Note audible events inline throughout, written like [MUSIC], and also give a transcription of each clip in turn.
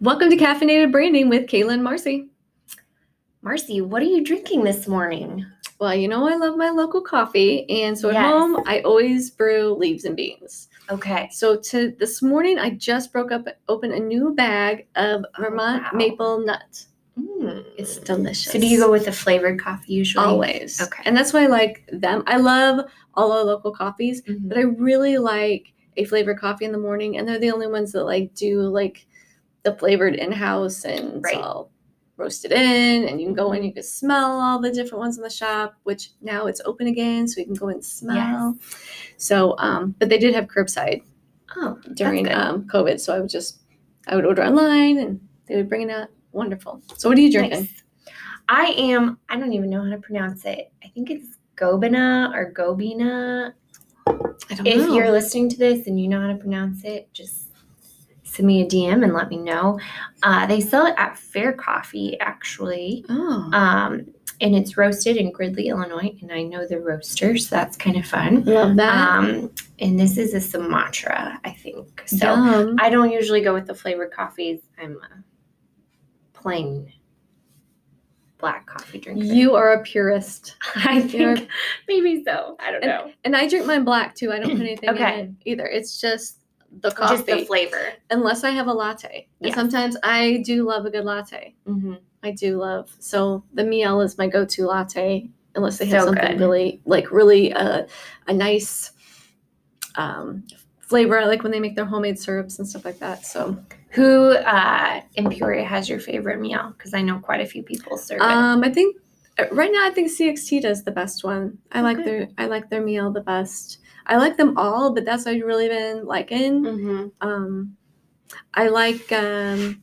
Welcome to Caffeinated Branding with Kayla and Marcy. Marcy, what are you drinking this morning? Well, you know I love my local coffee, and so at Yes. home I always brew leaves and beans. Okay. So to this morning I just broke up open a new bag of Oh, Vermont wow. maple nut. Mm. It's delicious. So do you go with the flavored coffee usually? always? Okay. and that's why I like them. I love all our local coffees, Mhm. but I really like a flavored coffee in the morning, and they're the only ones that like do like the flavored in house and it's Right. all roasted in, and you can go in, you can smell all the different ones in the shop, which now it's open again, so you can go and smell. So, um, but they did have curbside Oh, during um COVID, so I would just I would order online and they would bring it out. Wonderful. So, what are you drinking? Nice. I am. I don't even know how to pronounce it. I think it's Gobina or Gobina. I don't If know. you're listening to this and you know how to pronounce it, just send me a DM and let me know. Uh, they sell it at Fair Coffee, actually. oh, Um, and it's roasted in Gridley, Illinois. And I know the roaster, so that's kind of fun. love that. Um, and this is a Sumatra, I think. So Yum. I don't usually go with the flavored coffees. I'm a plain black coffee drinker. You are a purist. [LAUGHS] I you're- think maybe so. I don't know. And I drink mine black too. I don't put [CLEARS THROAT] anything Okay. in it either. It's just the coffee. Just the flavor. unless I have a latte. And Yes. sometimes I do love a good latte. Mm-hmm. I do love. So the Miel is my go-to latte unless they have So something good. really like really uh, a nice um, flavor. I like when they make their homemade syrups and stuff like that. So Who uh, in Peoria has your favorite Miel? Because I know quite a few people serve it. um, I think uh, right now I think CXT does the best one. I like their I like their Miel the best. I like them all, but that's what I've really been liking. mm-hmm. Um, I like um,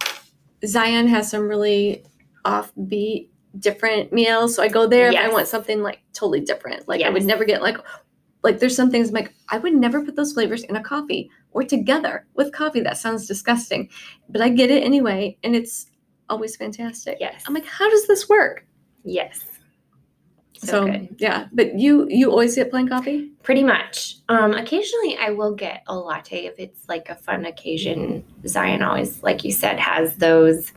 Zion has some really offbeat, different Miels. So I go there if I want something like totally different. Like I would never get like like there's some things I'm like I would never put those flavors in a coffee or together with coffee. That sounds disgusting, but I get it anyway, and it's always fantastic. Yes. I'm like, how does this work? Yes. So, So, good. yeah, but you you always get plain coffee. Pretty much. Um, occasionally I will get a latte if it's like a fun occasion. Zion always, like you said, has those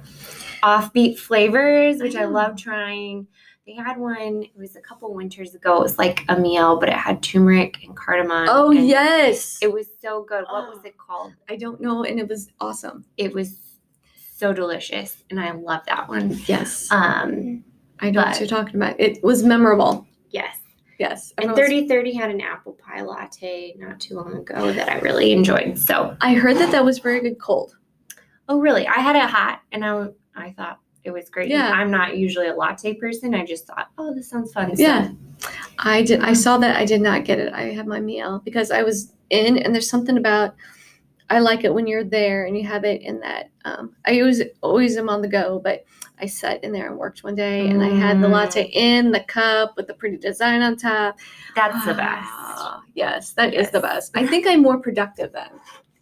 offbeat flavors, which I, I love trying. They had one, it was a couple winters ago. It was like a Miel, but it had turmeric and cardamom. Oh and yes, It was so good. What was Oh. it called? I don't know, and it was awesome. It was so delicious. And I love that one. Yes. Um, I know what you're talking about. It was memorable. yes. Yes. And everyone's- 3030 had an apple pie latte not too long ago that I really enjoyed. So I heard that that was very good cold. Oh, really? I had it hot, and I I thought it was great. Yeah. I'm not usually a latte person. I just thought, oh, this sounds fun. So- Yeah. I did. I saw that. I did not get it. I had my Miel because I was in, and there's something about. I like it when you're there and you have it in that. Um, I always always am on the go, but I sat in there and worked one day, and I had the latte in the cup with the pretty design on top. that's the best. Ah, Yes, that is the best. I think I'm more productive then.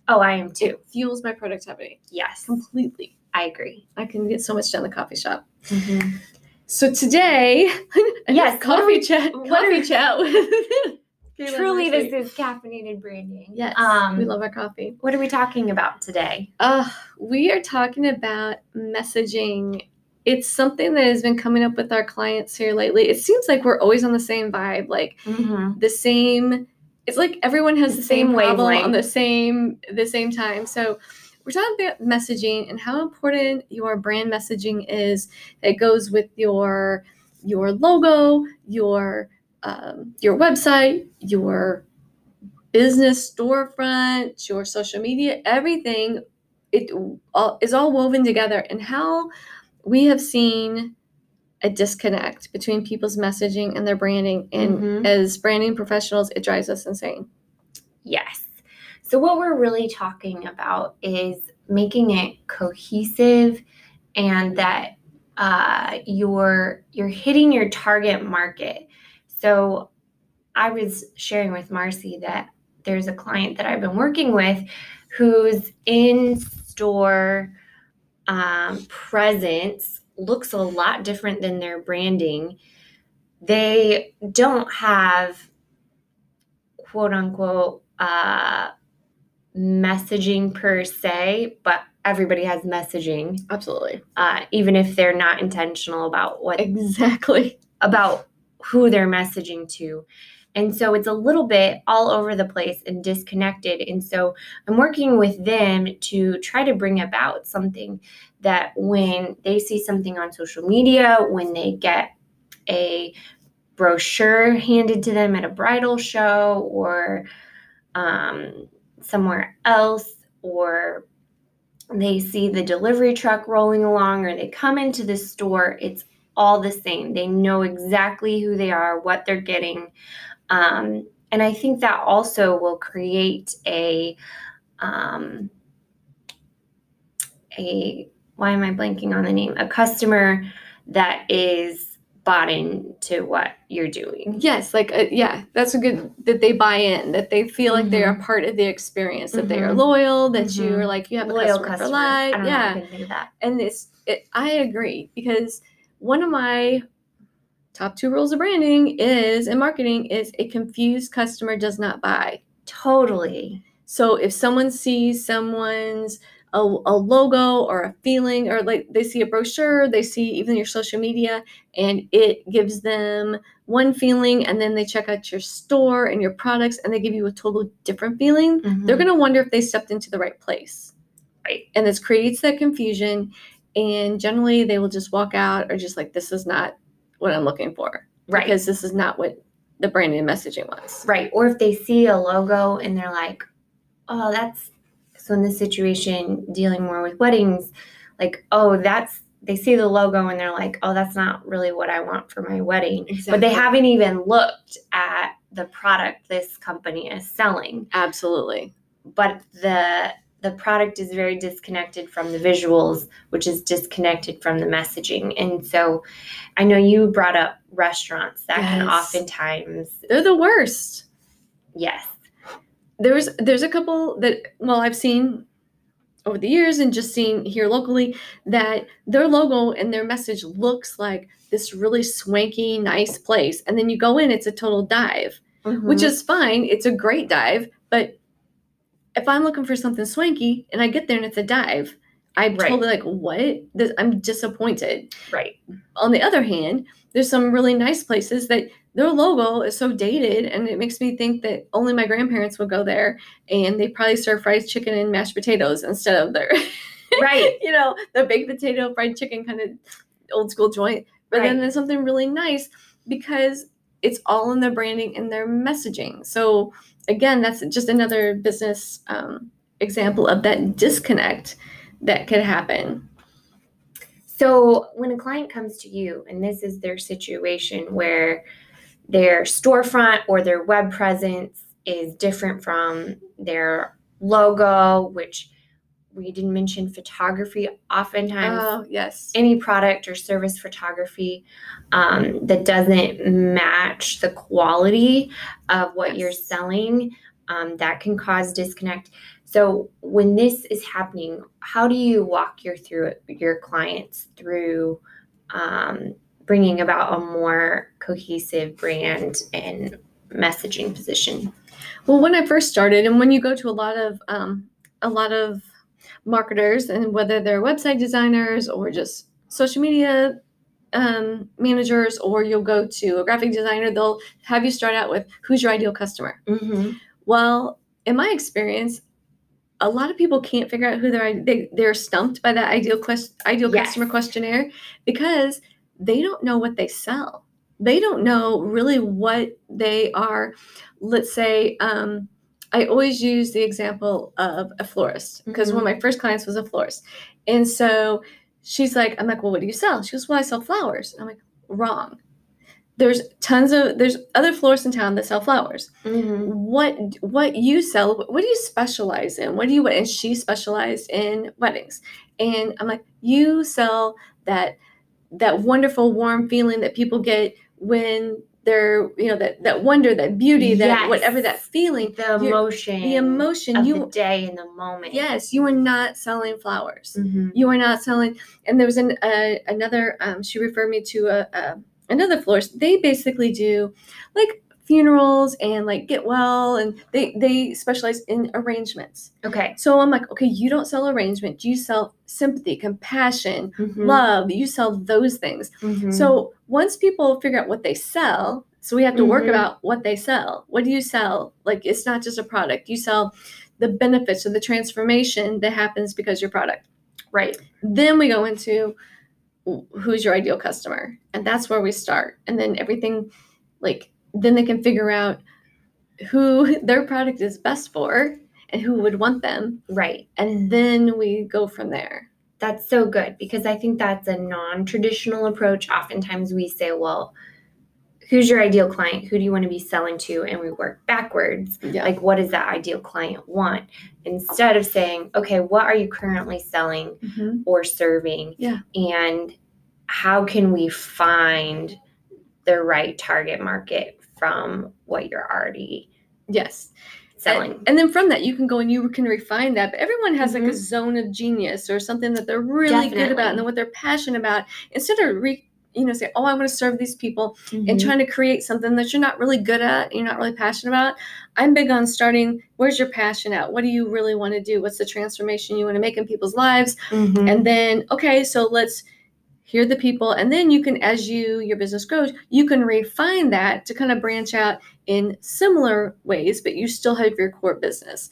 Oh, I am too. It fuels my productivity Yes, completely. I agree. I can get so much done in the coffee shop. Mm-hmm. So today, [LAUGHS] Yes, coffee chat, coffee chat. [LAUGHS] Truly, this is caffeinated branding. yes. Um, we love our coffee. What are we talking about today? Uh, we are talking about messaging. It's something that has been coming up with our clients here lately. It seems like we're always on the same vibe, like Mm-hmm. the same. It's like everyone has The the same same problem on the same the same time. So we're talking about messaging and how important your brand messaging is. That goes with your your logo, your um, your website, your business storefront, your social media, everything. It all, is all woven together, and how we have seen a disconnect between people's messaging and their branding. And Mhm. as branding professionals, it drives us insane. Yes. So, what we're really talking about is making it cohesive and that uh, you're you're hitting your target market. So, I was sharing with Marcy that there's a client that I've been working with whose in store um, presence looks a lot different than their branding. They don't have quote unquote uh, messaging per se, but everybody has messaging, Absolutely. uh, even if they're not intentional about what Exactly. about who they're messaging to. And so it's a little bit all over the place and disconnected. And so I'm working with them to try to bring about something that when they see something on social media, when they get a brochure handed to them at a bridal show or um, somewhere else, or they see the delivery truck rolling along, or they come into the store, it's all the same. They know exactly who they are, what they're getting. Um, and I think that also will create a um, a why am I blanking on the name? A customer that is bought into what you're doing. Yes, like uh, yeah, that's a good that they buy in, that they feel like they are Mhm. part of the experience, that they are Mhm. loyal, that you Mhm. are like you have a Loyal customer, for life. I don't know, I Yeah, couldn't think of that. and it's it, I agree because one of my top two rules of branding is in marketing is a confused customer does not buy. Totally. So if someone sees someone's a, a logo or a feeling or like they see a brochure, they see even your social media and it gives them one feeling and then they check out your store and your products and they give you a total different feeling, they're Mhm. going to wonder if they stepped into the right place. Right. And this creates that confusion and generally they will just walk out or just like this is not what I'm looking for right. because this is not what the branding and messaging was. Right. Or if they see a logo and they're like, oh, that's so in this situation, dealing more with weddings, like, oh, that's they see the logo and they're like, oh, that's not really what I want for my wedding. But they haven't even looked at the product this company is selling. absolutely. But the the product is very disconnected from the visuals, which is disconnected from the messaging. And so I know you brought up restaurants that can oftentimes They're the worst. yes. there's there's a couple that well I've seen over the years and just seen here locally that their logo and their message looks like this really swanky nice place and then you go in it's a total dive which Mhm. is fine it's a great dive but if I'm looking for something swanky and I get there and it's a dive I'm Right. totally like what this, I'm disappointed right. on the other hand, there's some really nice places that their logo is so dated and it makes me think that only my grandparents would go there and they probably serve fried chicken and mashed potatoes instead of their [LAUGHS] Right. you know, the baked potato fried chicken kind of old school joint. But then there's something really nice because it's all in their branding and their messaging. So again, that's just another business um, example of that disconnect that could happen. So when a client comes to you and this is their situation where their storefront or their web presence is different from their logo, which we didn't mention photography, oftentimes Oh, yes. any product or service photography um, that doesn't match the quality of what you're selling, um, that can cause disconnect. So when this is happening, how do you walk your through your clients through um, bringing about a more cohesive brand and messaging position? Well, when I first started, and when you go to a lot of um, a lot of marketers, and whether they're website designers or just social media um, managers, or you'll go to a graphic designer, they'll have you start out with who's your ideal customer. Mm-hmm. Well, in my experience, a lot of people can't figure out who they're they, they're stumped by that ideal quest, ideal Yes. customer questionnaire because they don't know what they sell. They don't know really what they are. Let's say um, I always use the example of a florist because one of my first clients was a florist, and so she's like, I'm like, well, what do you sell? She goes, well, I sell flowers. I'm like, wrong. There's tons of there's other florists in town that sell flowers Mm-hmm. what what you sell what do you specialize in what do you and she specialized in weddings and i'm like you sell that that wonderful warm feeling that people get when they're you know that that wonder that beauty that Yes. whatever that feeling The emotion, the emotion of you the day and the moment. yes you are not selling flowers Mhm. you are not selling and there was an uh, another um, she referred me to a, a another florist they basically do like funerals and like get well and they they specialize in arrangements Okay. so i'm like okay you don't sell arrangement you sell sympathy compassion Mhm. love you sell those things Mhm. so once people figure out what they sell so we have to work Mhm. about what they sell what do you sell like it's not just a product you sell the benefits of the transformation that happens because your product right. then we go into who's your ideal customer and that's where we start and then everything like then they can figure out who [LAUGHS] their product is best for and who would want them Right. and then we go from there That's so good because I think that's a non traditional approach. Oftentimes we say, well, who's your ideal client? Who do you want to be selling to? And we work backwards. yeah Like, what does that ideal client want? Instead of saying, okay, what are you currently selling Mhm. or serving? Yeah. And how can we find the right target market from what you're already yes selling? and, and then from that you can go and you can refine that but everyone has like a Mhm. zone of genius or something that they're really good about and then what they're passionate about instead of re you know say oh i want to serve these people and Mhm. trying to create something that you're not really good at, you're not really passionate about. I'm big on starting where's your passion at? What do you really want to do? What's the transformation you want to make in people's lives? Mhm. And then, okay, so let's hear the people. And then you can, as you your business grows, you can refine that to kind of branch out in similar ways, but you still have your core business.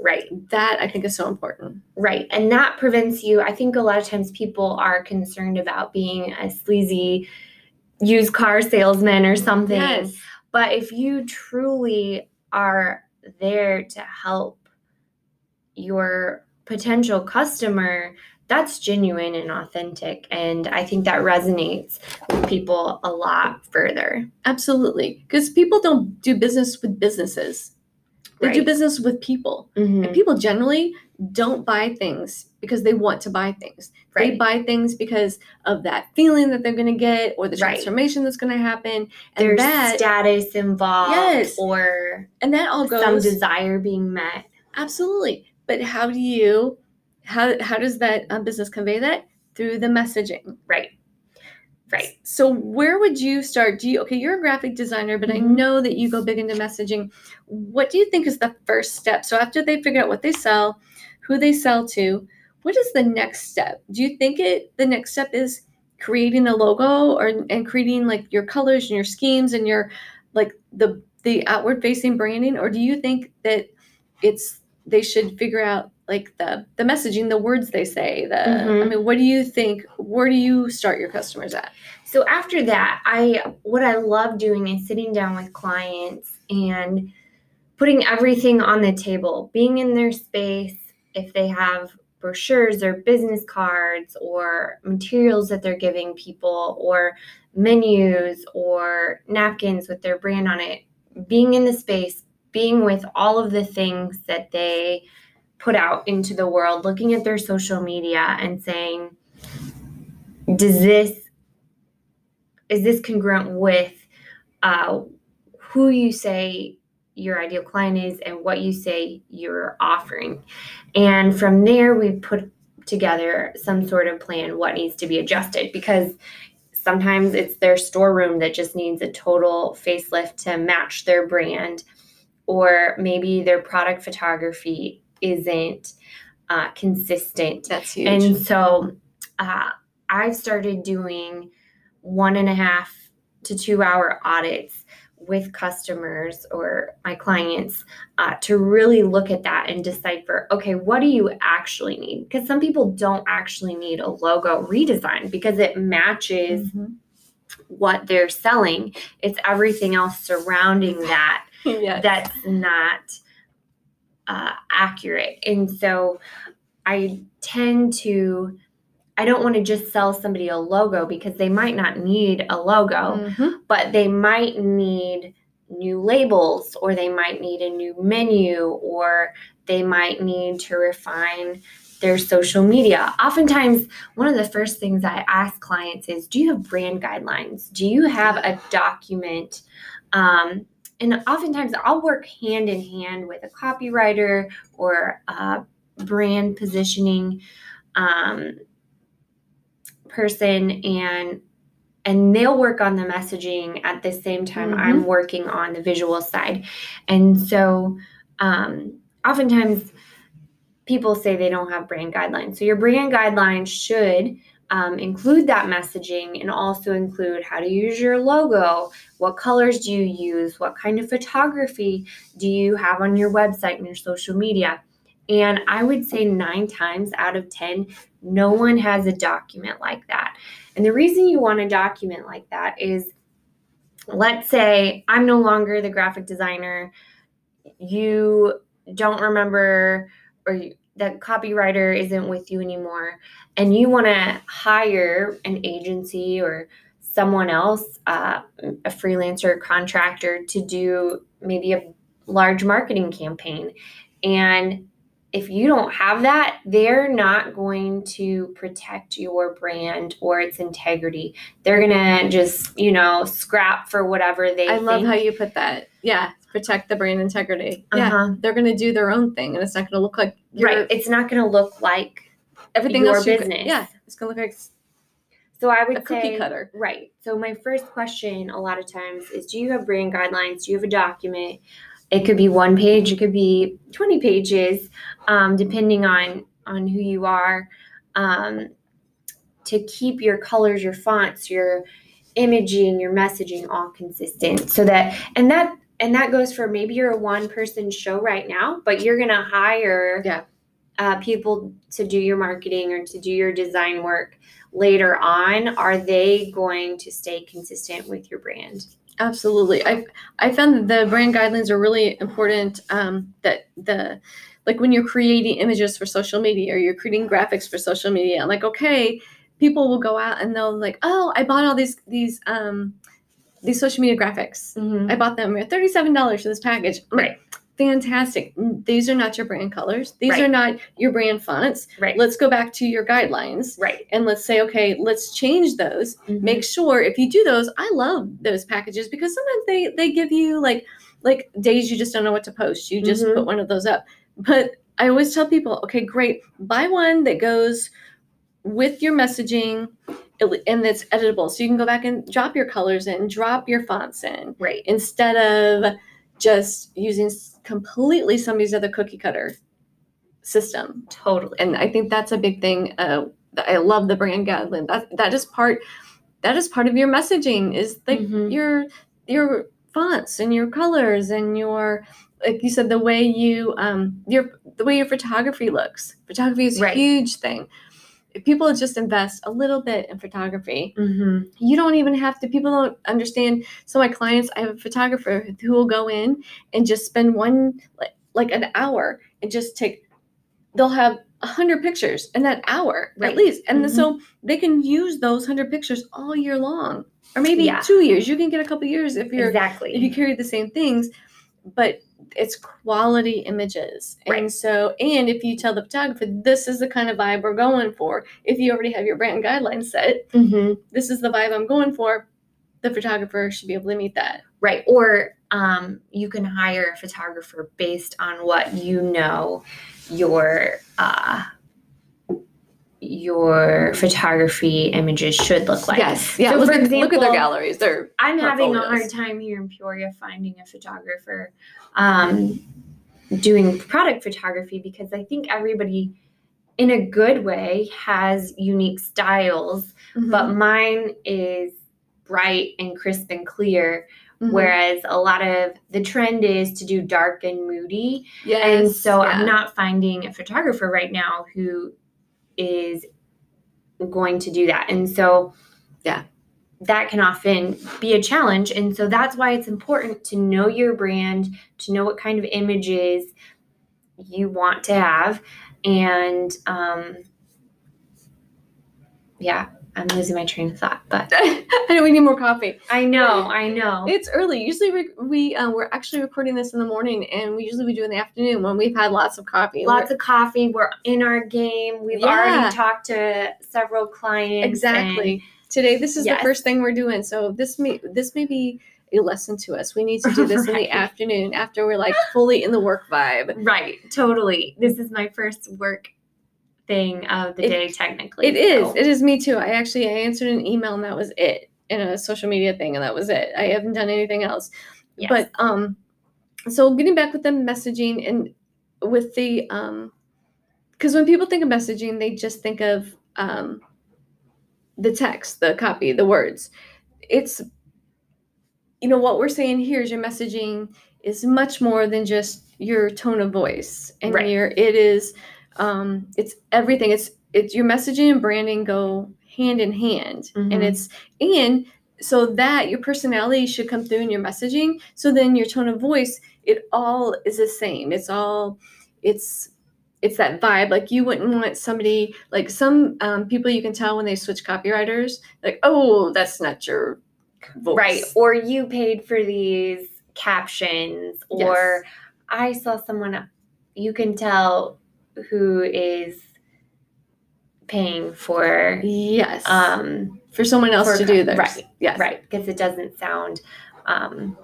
right. That I think is so important. Right. And that prevents you. I think a lot of times people are concerned about being a sleazy used car salesman or something. Yes. But if you truly are there to help your potential customer, that's genuine and authentic. And I think that resonates with people a lot further. Absolutely. Because people don't do business with businesses. They do business with people. Mhm. And people generally don't buy things because they want to buy things. They buy things because of that feeling that they're going to get or the Right. transformation that's going to happen. And There's that status involved Yes. or and that all goes, some desire being met. absolutely. But how do you how how does that um, business convey that through the messaging? Right. Right. So where would you start? Do you okay, you're a graphic designer, but I Mhm. know that you go big into messaging. What do you think is the first step? So after they figure out what they sell, who they sell to, what is the next step? Do you think it the next step is creating a logo or and creating like your colors and your schemes and your like the the outward facing branding or do you think that it's they should figure out like the the messaging the words they say the i Mhm. mean what do you think where do you start your customers at So after that, I what I love doing is sitting down with clients and putting everything on the table, being in their space if they have brochures or business cards or materials that they're giving people or menus or napkins with their brand on it, being in the space, being with all of the things that they put out into the world, looking at their social media and saying, does this is this congruent with uh, who you say your ideal client is and what you say you're offering? And from there we put together some sort of plan what needs to be adjusted because sometimes it's their storeroom that just needs a total facelift to match their brand or maybe their product photography isn't uh, consistent that's huge and so uh, I've started doing one and a half to two hour audits with customers or my clients uh, to really look at that and decipher okay, what do you actually need? Because some people don't actually need a logo redesign because it matches Mhm. what they're selling. It's everything else surrounding that [LAUGHS] yes. that's not uh, accurate. And so I tend to, I don't want to just sell somebody a logo because they might not need a logo, Mhm. but they might need new labels or they might need a new menu or they might need to refine their social media. Oftentimes, one of the first things I ask clients is Do you have brand guidelines? Do you have a document? Um, and oftentimes, I'll work hand in hand with a copywriter or a brand positioning um, person and and they'll work on the messaging at the same time Mhm. I'm working on the visual side. And so um, oftentimes people say they don't have brand guidelines. So your brand guidelines should um, include that messaging and also include how to use your logo, what colors do you use, what kind of photography do you have on your website and your social media. And I would say nine times out of 10, no one has a document like that. And the reason you want a document like that is let's say I'm no longer the graphic designer, you don't remember, or you, that copywriter isn't with you anymore, and you want to hire an agency or someone else, uh, a freelancer, contractor, to do maybe a large marketing campaign. And if you don't have that, they're not going to protect your brand or its integrity. They're gonna just, you know, scrap for whatever they. I love how you put that. Yeah, protect the brand integrity. Yeah, Uh-huh. they're going to do their own thing, and it's not going to look like your, right. It's not gonna look like. everything your else. you could- business. yeah, it's going to look like So I would a cookie say, cutter. Right. So my first question a lot of times is do you have brand guidelines? Do you have a document? It could be one page, it could be 20 pages, um, depending on on who you are. Um, to keep your colors, your fonts, your imaging, your messaging all consistent so that and that and that goes for maybe you're a one person show right now, but you're gonna hire Yeah. uh, people to do your marketing or to do your design work later on. Are they going to stay consistent with your brand? Absolutely. I I found that the brand guidelines are really important. Um, that the like when you're creating images for social media or you're creating graphics for social media, I'm like, okay, people will go out and they'll like, oh, I bought all these these um these social media graphics. I bought them at thirty-seven dollars for this package. Right. Fantastic. Mm, These are not your brand colors. These Right. are not your brand fonts. Right. Let's go back to your guidelines Right. and let's say, okay, let's change those Mm-hmm. make sure if you do those i love those packages because sometimes they they give you like like days you just don't know what to post you just Mhm. put one of those up but i always tell people okay great buy one that goes with your messaging and it's editable so you can go back and drop your colors in drop your fonts in right. instead of just using completely somebody's other cookie cutter system Totally. and I think that's a big thing. Uh, I love the brand guideline. That that is part. That is part of your messaging. Is like Mhm. your your fonts and your colors and your like you said the way you um your the way your photography looks. Photography is a Right. huge thing. If people just invest a little bit in photography, Mm-hmm. you don't even have to people don't understand so my clients i have a photographer who will go in and just spend one like, like an hour and just take they'll have a hundred pictures in that hour Right. at least and Mhm. so they can use those hundred pictures all year long or maybe Yeah. two years you can get a couple years if you're Exactly. if you carry the same things but it's quality images Right. and so and if you tell the photographer this is the kind of vibe we're going for if you already have your brand guidelines set mm-hmm. this is the vibe I'm going for, the photographer should be able to meet that. Right. Or um, you can hire a photographer based on what you know your uh, your photography images should look like. yes, yeah. So look, for at, look at their galleries. They're I'm having a hard time here in Peoria finding a photographer um, doing product photography because I think everybody, in a good way, has unique styles, but Mhm, mine is bright and crisp and clear, mhm. whereas a lot of the trend is to do dark and moody. yes, and so yeah. I'm not finding a photographer right now who is going to do that. And so, Yeah. that can often be a challenge. And so, that's why it's important to know your brand, to know what kind of images you want to have. And, um, yeah, I'm losing my train of thought, but [LAUGHS] [LAUGHS] I know we need more coffee. I know, I know. It's early. Usually we we uh, we're actually recording this in the morning, and we usually we do in the afternoon when we've had lots of coffee. Lots of coffee. We're in our game. We've Yeah. already talked to several clients. and- exactly. Today, this is Yes. the first thing we're doing. So this may this may be a lesson to us. We need to do this in the [LAUGHS] afternoon after we're like fully in the work vibe. Right, totally. This is my first work thing of the It- day, technically. It is. so- It is me too. I actually I answered an email and that was it. in a social media thing and that was it. I haven't done anything else. Yes. But um so getting back with the messaging and with the um because when people think of messaging, they just think of um the text, the copy, the words. It's you know what we're saying here is your messaging is much more than just your tone of voice and Right. your it is um it's everything. It's it's your messaging and branding go hand in hand. Mhm. and it's and so that your personality should come through in your messaging. So then your tone of voice it all is the same. It's all it's it's that vibe. Like you wouldn't want somebody like some um, people you can tell when they switch copywriters like oh that's not your voice. Right. Or you paid for these captions, or I saw someone, you can tell who is paying for, yes um, for someone else for to do this right, yes right, because it doesn't sound um,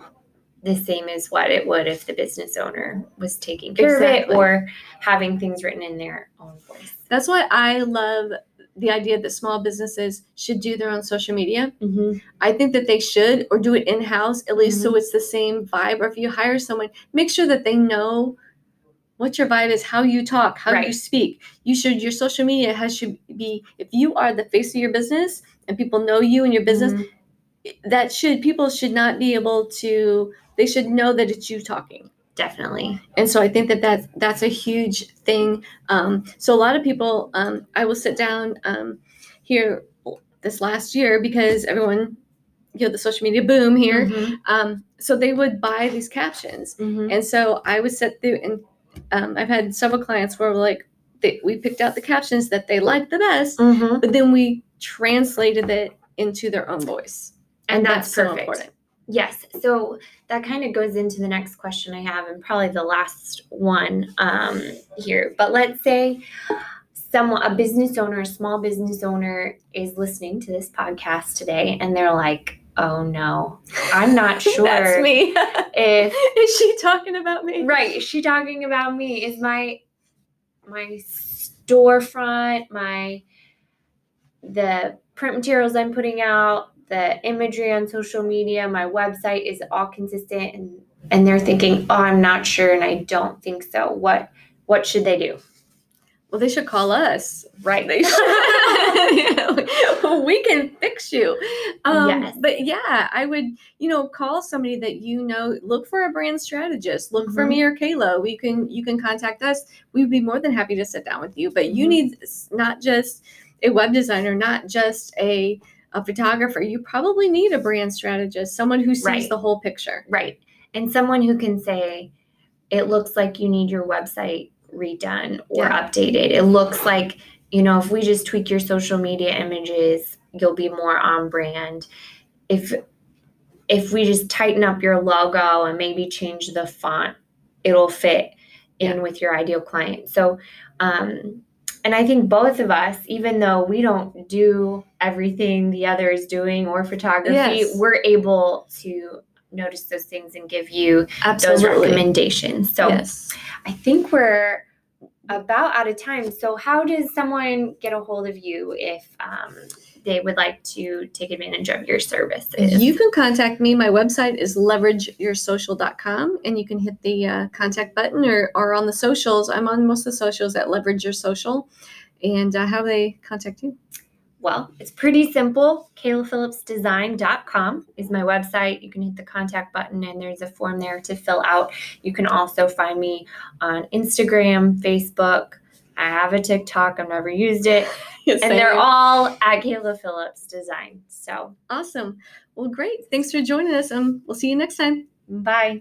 the same as what it would if the business owner was taking care of it or having things written in their own voice. that's why i love the idea that small businesses should do their own social media Mm-hmm. I think that they should or do it in house at least so it's the same vibe. Or if you hire someone, make sure that they know what your vibe is, how you talk, how you speak. You should your social media has should be if you are the face of your business and people know you and your business, Mm-hmm. that should people should not be able to they should know that it's you talking. Definitely. And so I think that that's that's a huge thing. Um, so a lot of people, um, I will sit down um, here this last year because everyone, you know, the social media boom here. Mhm. Um, so they would buy these captions, Mhm. and so I would sit through, and um, I've had several clients where like they, we picked out the captions that they liked the best, Mhm. but then we translated it into their own voice, And that's so perfect. important. Yes. So that kind of goes into the next question I have, and probably the last one um, here. But let's say someone, a business owner, a small business owner, is listening to this podcast today, and they're like, "Oh no, I'm not [LAUGHS] sure That's me. if [LAUGHS] Is she talking about me? right. Is she talking about me? Is my my storefront, my the print materials I'm putting out, the imagery on social media, my website is all consistent and and they're thinking, "Oh, I'm not sure and I don't think so." What what should they do? Well, they should call us. Right. They should. [LAUGHS] we can fix you. Um, Yes. But yeah, I would, you know, call somebody that you know. Look for a brand strategist. Look for Mhm. me or Kayla. We can you can contact us. We'd be more than happy to sit down with you. But you Mhm. need not just a web designer, not just a a photographer. You probably need a brand strategist, someone who sees Right. the whole picture. Right. And someone who can say, it looks like you need your website redone or Yeah. updated. It looks like, you know, if we just tweak your social media images, you'll be more on brand. If if we just tighten up your logo and maybe change the font, it'll fit in Yeah. with your ideal client. So um and I think both of us, even though we don't do everything the other is doing or photography, Yes. we're able to notice those things and give you those recommendations. So yes. I think we're about out of time. So how does someone get a hold of you if um, they would like to take advantage of your services? You can contact me. My website is leverageyoursocial.com and you can hit the uh, contact button or, or on the socials. I'm on most of the socials at Leverage Your Social. And uh, how they contact you? Well, it's pretty simple. KaylaPhillipsDesign.com is my website. You can hit the contact button and there's a form there to fill out. You can also find me on Instagram, Facebook. I have a TikTok. I've never used it. [LAUGHS] And they're all at Kayla Phillips Design. So awesome. Well, great. Thanks for joining us. Um, we'll see you next time. bye.